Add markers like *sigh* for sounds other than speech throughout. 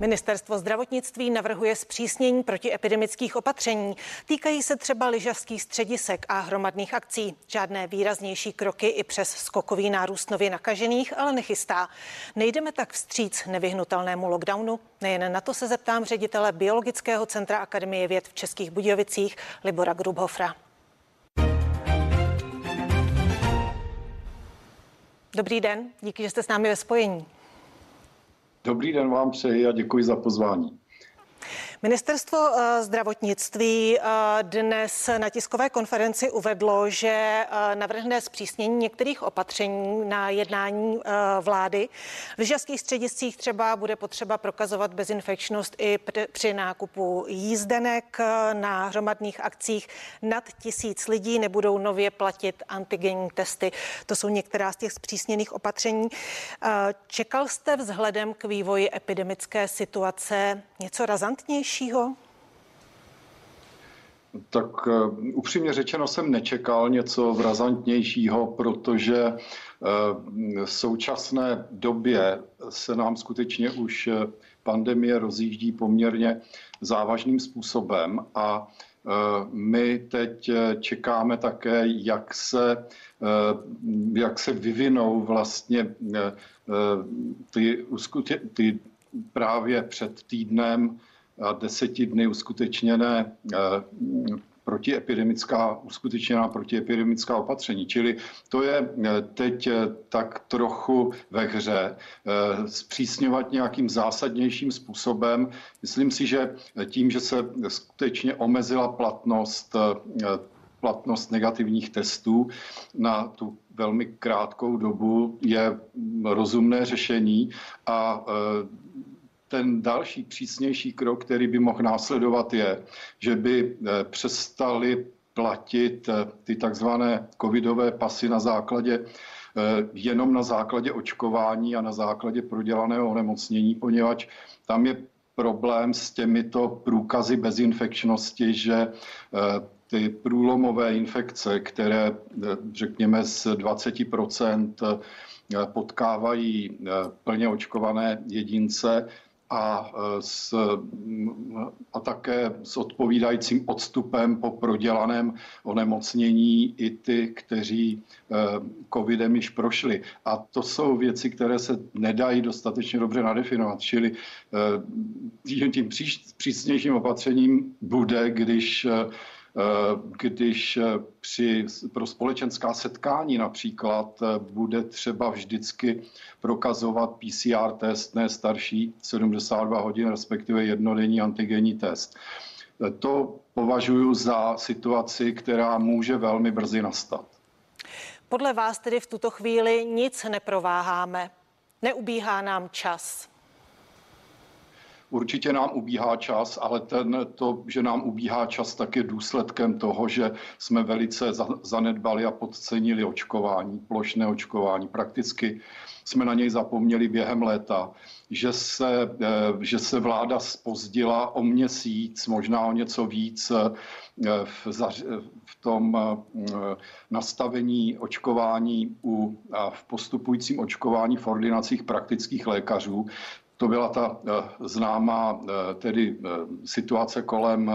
Ministerstvo zdravotnictví navrhuje zpřísnění protiepidemických opatření. Týkají se třeba lyžařských středisek a hromadných akcí. Žádné výraznější kroky i přes skokový nárůst nově nakažených ale nechystá. Nejdeme tak vstříc nevyhnutelnému lockdownu? Nejen na to se zeptám ředitele Biologického centra Akademie věd v Českých Budějovicích Libora Grubhofra. Dobrý den, díky, že jste s námi ve spojení. Dobrý den vám přeji a děkuji za pozvání. Ministerstvo eh, zdravotnictví eh, dnes na tiskové konferenci uvedlo, že eh, navrhne zpřísnění některých opatření na jednání vlády. V lyžařských střediscích třeba bude potřeba prokazovat bezinfekčnost i při nákupu jízdenek. Na hromadných akcích nad tisíc lidí nebudou nově platit antigenní testy. To jsou některá z těch zpřísněných opatření. Čekal jste vzhledem k vývoji epidemické situace něco razantnější? Nejnovějšího? Tak uh, upřímně řečeno jsem nečekal něco razantnějšího, protože uh, v současné době se nám skutečně už eh, pandemie rozjíždí poměrně závažným způsobem a my teď čekáme také, jak se, jak se vyvinou vlastně ty, ty právě před týdnem deseti dny uskutečněné eh, protiepidemická, uskutečněná protiepidemická opatření. Čili to je eh, teď eh, tak trochu ve hře zpřísňovat nějakým zásadnějším způsobem. Myslím si, že tím, že se skutečně omezila platnost platnost negativních testů na tu velmi krátkou dobu je rozumné řešení a ten další přísnější krok, který by mohl následovat, je, že by eh, přestali platit eh, ty takzvané covidové pasy na základě eh, jenom na základě očkování a na základě prodělaného onemocnění, poněvadž tam je problém s těmito průkazy bezinfekčnosti, že ty průlomové infekce, které řekněme z 20% potkávají plně očkované jedince, a, e, s, a také s odpovídajícím odstupem po prodělaném onemocnění i ty, kteří e, covidem již prošli. A to jsou věci, které se nedají dostatečně dobře nadefinovat. Čili e, tím přísnějším opatřením bude, když když eh, při, pro společenská setkání například eh, bude třeba vždycky prokazovat PCR test ne starší 72 hodin, respektive jednodenní antigenní test. To považuji za situaci, která může velmi brzy nastat. Podle vás tedy v tuto chvíli nic neprováháme, neubíhá nám čas. Určitě nám ubíhá čas, ale ten, to, že nám ubíhá čas, tak je důsledkem toho, že jsme velice zanedbali a podcenili očkování, plošné očkování. Prakticky jsme na něj zapomněli během léta, že se, eh, že se vláda spozdila o měsíc, možná o něco víc eh, v, v tom eh, nastavení očkování u, a v postupujícím očkování v ordinacích praktických lékařů. To byla ta eh, známá eh, tedy eh, situace kolem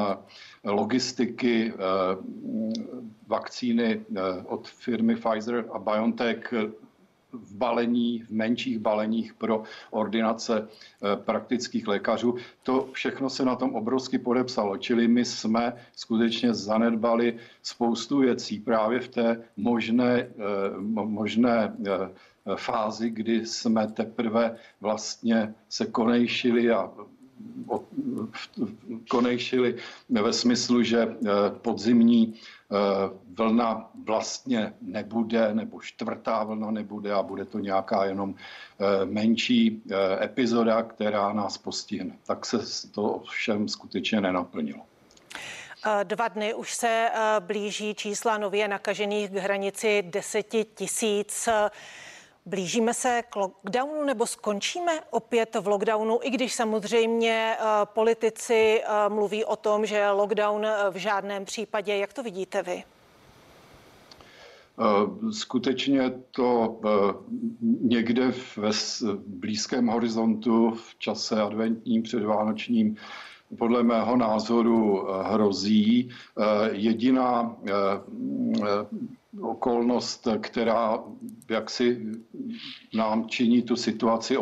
logistiky vakcíny od firmy Pfizer a BioNTech v balení, v menších baleních pro ordinace praktických lékařů. To všechno se na tom obrovsky podepsalo, čili my jsme skutečně zanedbali spoustu věcí právě v té možné, možné fázi, kdy jsme teprve vlastně se konejšili a konejšili ve smyslu, že eh, podzimní eh, vlna vlastně nebude, nebo čtvrtá vlna nebude a bude to nějaká jenom eh, menší epizoda, která nás postihne. Tak se to všem skutečně nenaplnilo. Dva dny už se blíží čísla nově nakažených k hranici 10 tisíc. Blížíme se k lockdownu nebo skončíme opět v lockdownu, i když samozřejmě uh, politici uh, mluví o tom, že lockdown uh, v žádném případě. Jak to vidíte vy? Skutečně to někde ve blízkém horizontu v čase adventním, předvánočním podle mého názoru hrozí. Jediná okolnost, která jaksi nám činí tu situaci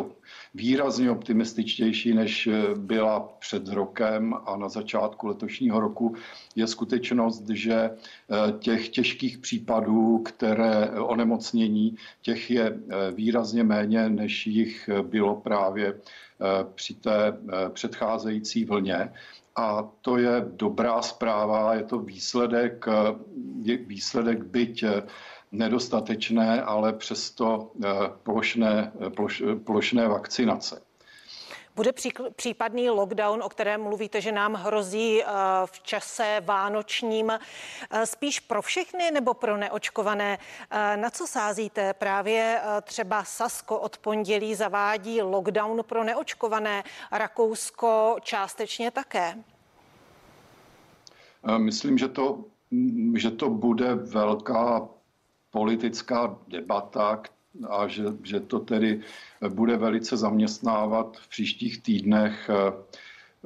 výrazně optimističtější, než byla před rokem a na začátku letošního roku, je skutečnost, že eh, těch těžkých případů, které onemocnění, těch je eh, výrazně méně, než jich bylo právě eh, při té předcházející vlně. A to je dobrá zpráva, je to výsledek, výsledek byť nedostatečné, ale přesto eh, plošné, ploš, plošné vakcinace. Bude případný lockdown, o kterém mluvíte, že nám hrozí eh, v čase vánočním, eh, spíš pro všechny nebo pro neočkované? Na co sázíte? Právě třeba Sasko od pondělí zavádí lockdown pro neočkované, Rakousko částečně také. Myslím, že to, že to bude velká politická debata a že, že to tedy bude velice zaměstnávat v příštích týdnech eh,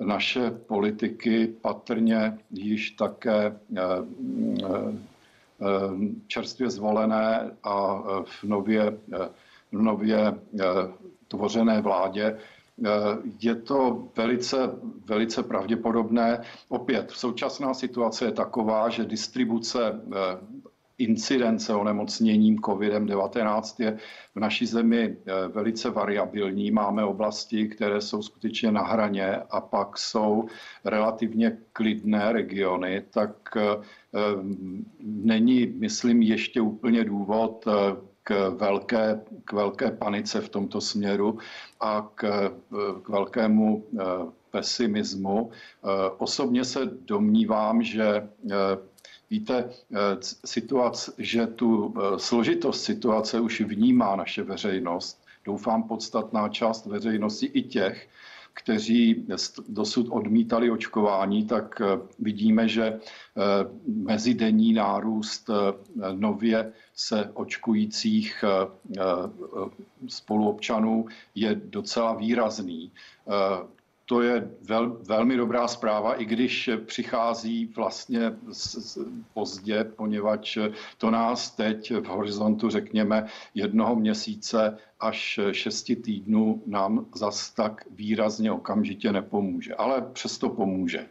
naše politiky, patrně již také eh, eh, čerstvě zvolené a v nově, v nově tvořené vládě. Je to velice, velice pravděpodobné. Opět, současná situace je taková, že distribuce incidence onemocněním COVID-19 je v naší zemi eh, velice variabilní. Máme oblasti, které jsou skutečně na hraně a pak jsou relativně klidné regiony, tak eh, není, myslím, ještě úplně důvod eh, k velké, k velké panice v tomto směru a k, k velkému pesimismu. Osobně se domnívám, že Víte, eh, situace, že tu eh, složitost situace už vnímá naše veřejnost, doufám podstatná část veřejnosti i těch, kteří dosud odmítali očkování, tak eh, vidíme, že mezidenní nárůst nově se očkujících spoluobčanů je docela výrazný to je vel, velmi dobrá zpráva, i když přichází vlastně pozdě, poněvadž to nás teď v horizontu, řekněme, jednoho měsíce až šesti týdnů nám zas tak výrazně okamžitě nepomůže, ale přesto pomůže.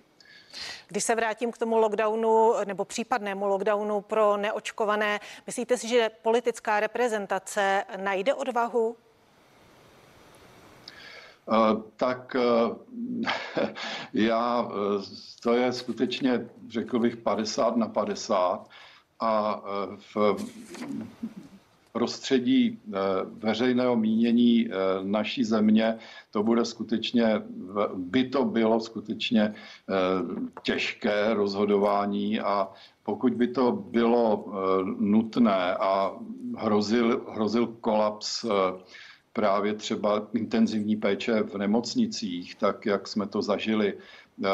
Když se vrátím k tomu lockdownu nebo případnému lockdownu pro neočkované, myslíte si, že politická reprezentace najde odvahu tak eh, *laughs* já, eh, to je skutečně, řekl bych, 50 na 50 a v prostředí veřejného mínění naší země to bude skutečně, by to bylo skutečně těžké rozhodování a pokud by to bylo nutné a hrozil, hrozil kolaps právě třeba intenzivní péče v nemocnicích, tak jak jsme to zažili eh,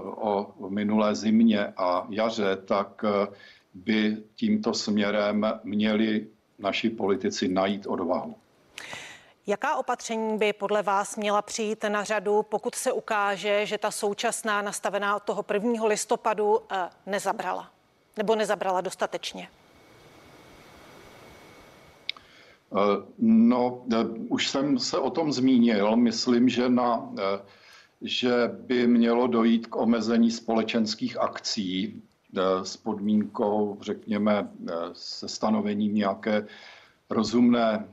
o minulé zimě a jaře, tak eh, by tímto směrem měli naši politici najít odvahu. Jaká opatření by podle vás měla přijít na řadu, pokud se ukáže, že ta současná nastavená od toho 1. listopadu eh, nezabrala nebo nezabrala dostatečně? No, eh, už jsem se o tom zmínil. Myslím, že, na, eh, že by mělo dojít k omezení společenských akcí s podmínkou, řekněme, se stanovením nějaké rozumné,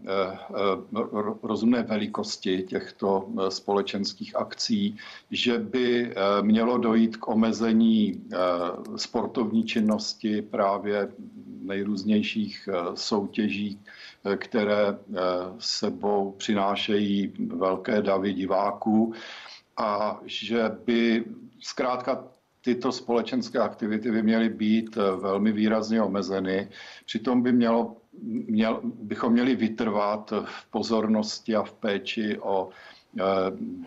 rozumné velikosti těchto společenských akcí, že by mělo dojít k omezení sportovní činnosti právě nejrůznějších soutěží, které eh, sebou přinášejí velké davy diváků a že by zkrátka tyto společenské aktivity by měly být eh, velmi výrazně omezeny. Přitom by mělo, měl, bychom měli vytrvat v pozornosti a v péči o eh,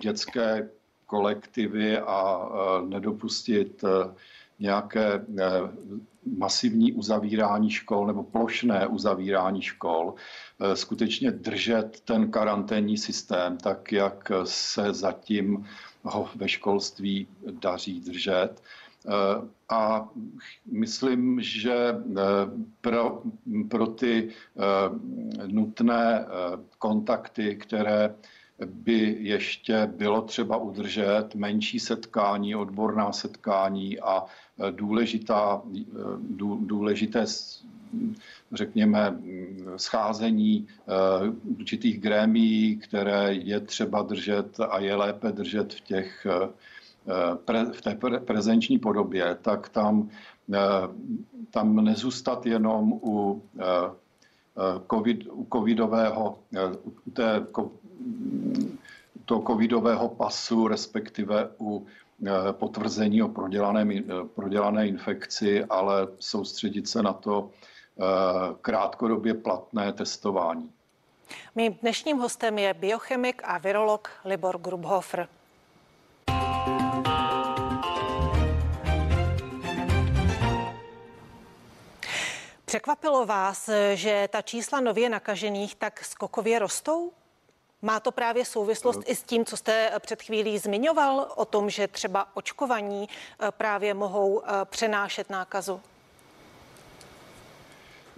dětské kolektivy a nedopustit nějaké masivní uzavírání škol nebo plošné uzavírání škol, skutečně držet ten karanténní systém tak, jak se zatím ho ve školství daří držet. A myslím, že pro, pro ty nutné kontakty, které by ještě bylo třeba udržet menší setkání, odborná setkání a e, důležitá, e, důležité řekněme, scházení e, určitých grémií, které je třeba držet a je lépe držet v, těch, v té prezenční podobě, tak tam, tam nezůstat jenom u, COVID, u covidového, u té toho covidového pasu, respektive u eh, potvrzení o prodělané, eh, prodělané infekci, ale soustředit se na to eh, krátkodobě platné testování. Mým dnešním hostem je biochemik a virolog Libor Grubhofer. Překvapilo vás, že ta čísla nově nakažených tak skokově rostou? Má to právě souvislost i s tím, co jste před chvílí zmiňoval o tom, že třeba očkovaní eh, právě mohou eh, přenášet nákazu?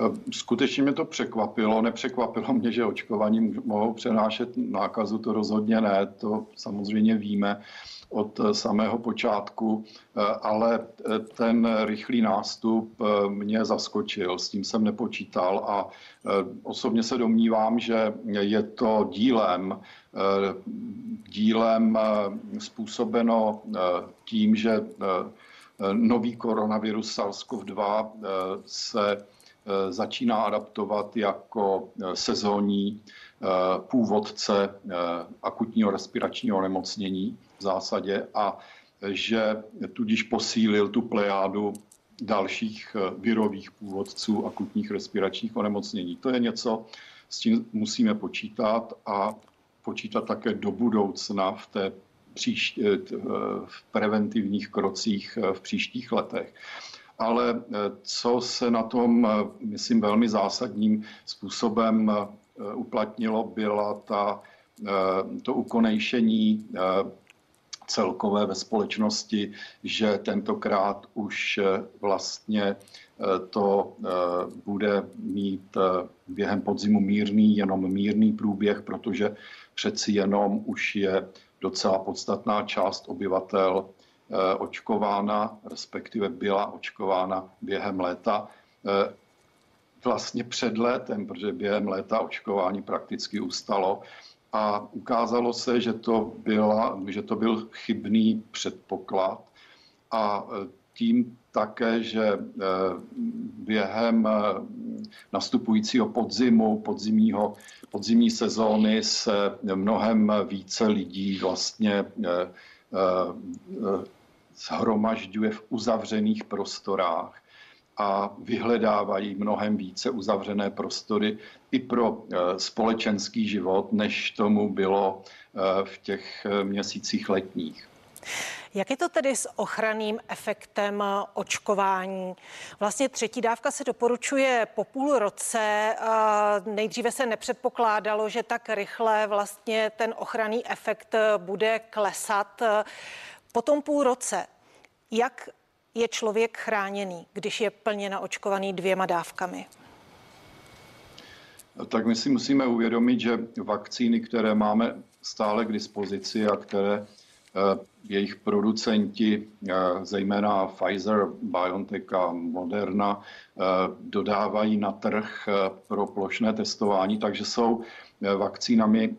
Eh, skutečně mě to překvapilo. Nepřekvapilo mě, že očkovaní mohou přenášet nákazu, to rozhodně ne, to samozřejmě víme od eh, samého počátku, eh, ale eh, ten rychlý nástup mě zaskočil, s tím jsem nepočítal a osobně se domnívám, že je to dílem, dílem způsobeno tím, že nový koronavirus SARS-CoV-2 se začíná adaptovat jako sezónní původce akutního respiračního onemocnění v zásadě a že tudíž posílil tu plejádu dalších eh, virových původců akutních respiračních onemocnění. To je něco, s tím musíme počítat a počítat také do budoucna v té příš, eh, v preventivních krocích eh, v příštích letech. Ale co se na tom, myslím, velmi zásadním způsobem uplatnilo, byla ta, to ukonejšení celkové ve společnosti, že tentokrát už eh, vlastně eh, to eh, bude mít během podzimu mírný, jenom mírný průběh, protože přeci jenom už je docela podstatná část obyvatel očkována, respektive byla očkována během léta. Vlastně před létem, protože během léta očkování prakticky ustalo a ukázalo se, že to, byla, že to byl chybný předpoklad a e, tím také, že během nastupujícího podzimu, podzimního, podzimní sezóny se mnohem více lidí vlastně shromažďuje v uzavřených prostorách a vyhledávají mnohem více uzavřené prostory i pro eh, společenský život, než tomu bylo eh, v těch eh, měsících letních. Jak je to tedy s ochranným efektem očkování? Vlastně třetí dávka se doporučuje po půl roce. Nejdříve se nepředpokládalo, že tak rychle vlastně ten ochranný efekt bude klesat. Po tom půl roce, jak je člověk chráněný, když je plně naočkovaný dvěma dávkami? Tak my si musíme uvědomit, že vakcíny, které máme stále k dispozici a které eh, jejich producenti, eh, zejména Pfizer, BioNTech a Moderna, eh, dodávají na trh pro plošné testování, takže jsou vakcínami,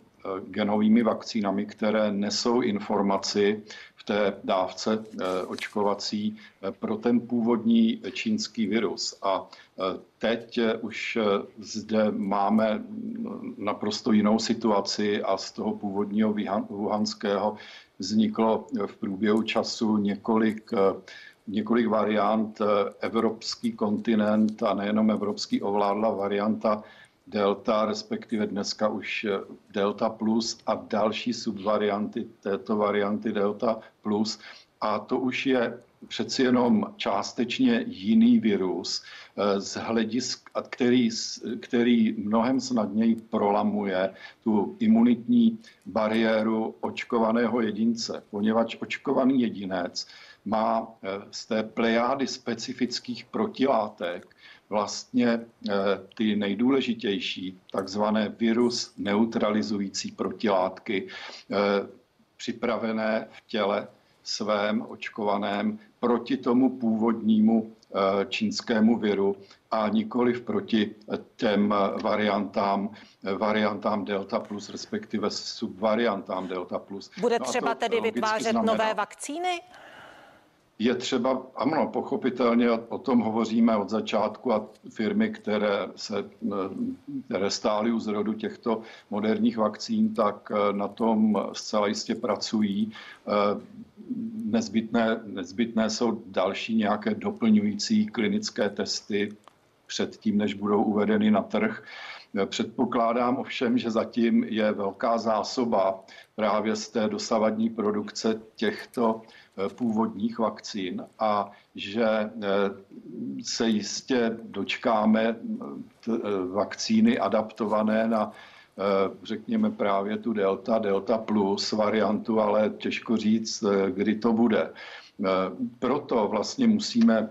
genovými vakcínami, které nesou informaci té dávce eh, očkovací eh, pro ten původní čínský virus. A eh, teď už zde máme naprosto jinou situaci a z toho původního wuhanského vzniklo v průběhu času několik několik variant. Evropský kontinent a nejenom evropský ovládla varianta delta, respektive dneska už eh, delta plus a další subvarianty této varianty delta plus. A to už je přeci jenom částečně jiný virus eh, z hledisk, který, který mnohem snadněji prolamuje tu imunitní bariéru očkovaného jedince, poněvadž očkovaný jedinec má eh, z té plejády specifických protilátek vlastně eh, ty nejdůležitější, takzvané virus neutralizující protilátky, připravené v těle svém očkovaném proti tomu původnímu eh, čínskému viru a nikoli proti těm variantám, variantám Delta plus, respektive subvariantám Delta plus. Bude no třeba no tedy vytvářet znamená, nové vakcíny? Je třeba, ano, pochopitelně o tom hovoříme od začátku a firmy, které, se, které stály u zrodu těchto moderních vakcín, tak eh, na tom zcela jistě pracují. Eh, nezbytné, nezbytné jsou další nějaké doplňující klinické testy před tím, než budou uvedeny na trh. Eh, předpokládám ovšem, že zatím je velká zásoba právě z té dosavadní produkce těchto původních vakcín a že eh, se jistě dočkáme eh, vakcíny adaptované na řekněme právě tu delta, delta plus variantu, ale těžko říct, kdy to bude. Proto vlastně musíme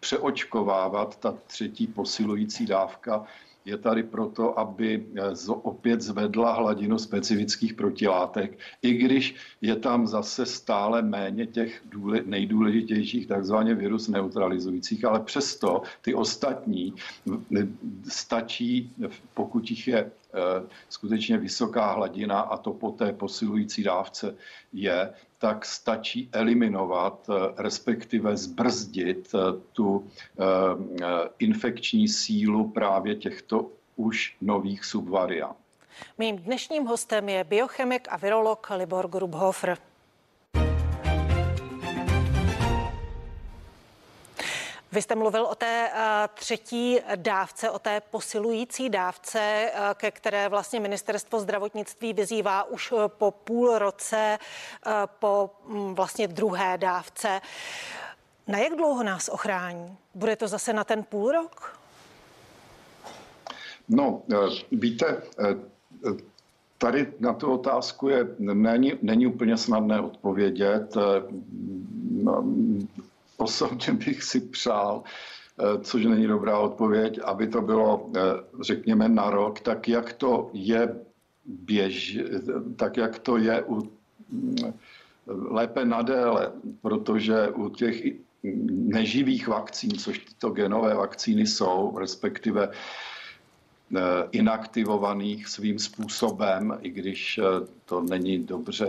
přeočkovávat ta třetí posilující dávka je tady proto, aby eh, opět zvedla hladinu specifických protilátek, i když je tam zase stále méně těch nejdůležitějších takzvaně virus neutralizujících, ale přesto ty ostatní stačí, pokud jich je Eh, skutečně vysoká hladina a to po té posilující dávce je, tak stačí eliminovat, eh, respektive zbrzdit eh, tu infekční sílu právě těchto už nových subvariant. Mým dnešním hostem je biochemik a virolog Libor Grubhofer. Vy jste mluvil o té eh, třetí dávce, o té posilující dávce, eh, ke které vlastně ministerstvo zdravotnictví vyzývá už eh, po půl roce po mm, vlastně druhé dávce. Na jak dlouho nás ochrání? Bude to zase na ten půl rok? No, víte, Tady na tu otázku je, není, není úplně snadné odpovědět. Osobně bych si přál, eh, což není dobrá odpověď, aby to bylo, eh, řekněme, na rok, tak jak to je běž, tak jak to je u mm, lépe na déle, protože u těch neživých vakcín, což tyto genové vakcíny jsou, respektive eh, inaktivovaných svým způsobem, i když to není dobře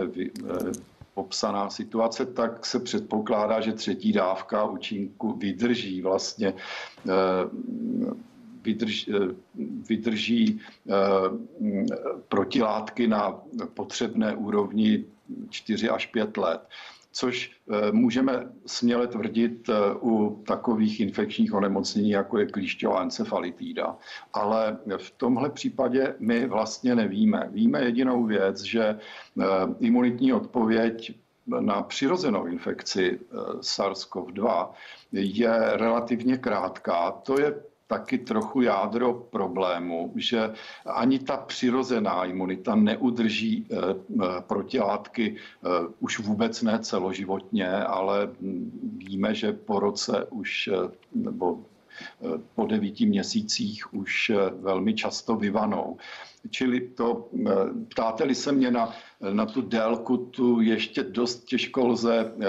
popsaná situace, tak se předpokládá, že třetí dávka účinku vydrží vlastně eh, vydrž, eh, vydrží eh, protilátky na potřebné úrovni 4 až 5 let což eh, můžeme směle tvrdit eh, u takových infekčních onemocnění, jako je klíšťová encefalitída. Ale v tomhle případě my vlastně nevíme. Víme jedinou věc, že eh, imunitní odpověď na přirozenou infekci SARS-CoV-2 je relativně krátká. To je taky trochu jádro problému, že ani ta přirozená imunita neudrží eh, eh, protilátky eh, už vůbec ne celoživotně, ale víme, že po roce už nebo po devíti měsících už velmi často vyvanou. Čili to, ptáte-li se mě na, na tu délku, tu ještě dost těžko lze eh,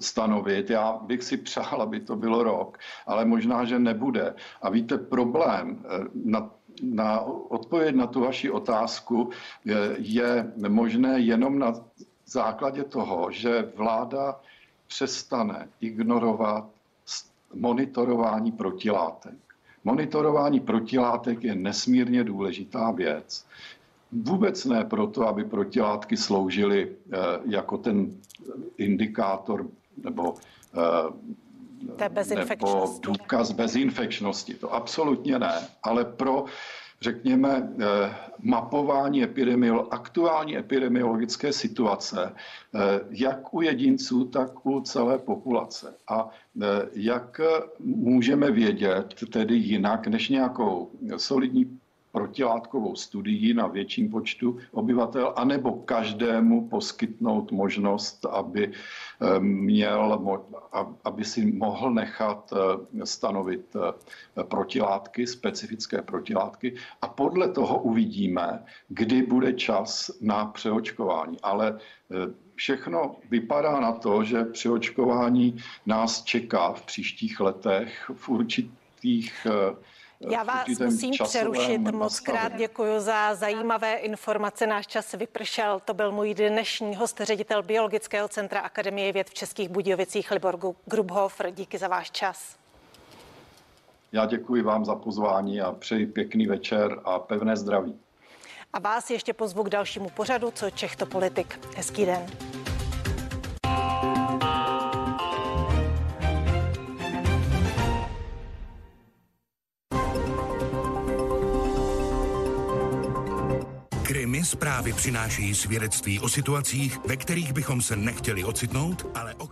stanovit. Já bych si přál, aby to bylo rok, ale možná, že nebude. A víte, problém eh, na na odpověď na tu vaši otázku je, je možné jenom na základě toho, že vláda přestane ignorovat monitorování protilátek. Monitorování protilátek je nesmírně důležitá věc. Vůbec ne proto, aby protilátky sloužily eh, jako ten indikátor nebo eh, nebo důkaz bezinfekčnosti. To absolutně ne, ale pro řekněme, mapování epidemiolo- aktuální epidemiologické situace, jak u jedinců, tak u celé populace. A jak můžeme vědět tedy jinak než nějakou solidní protilátkovou studii na větším počtu obyvatel, anebo každému poskytnout možnost, aby eh, měl, aby si mohl nechat eh, stanovit eh, protilátky, specifické protilátky a podle toho uvidíme, kdy bude čas na přeočkování. Ale všechno vypadá na to, že přeočkování nás čeká v příštích letech v určitých já vás musím přerušit. Moc krát děkuji za zajímavé informace. Náš čas vypršel. To byl můj dnešní host, ředitel Biologického centra Akademie věd v Českých Budějovicích Libor Grubhofer. Díky za váš čas. Já děkuji vám za pozvání a přeji pěkný večer a pevné zdraví. A vás ještě pozvu k dalšímu pořadu, co Čech to politik. Hezký den. Zprávy přinášejí svědectví o situacích, ve kterých bychom se nechtěli ocitnout, ale o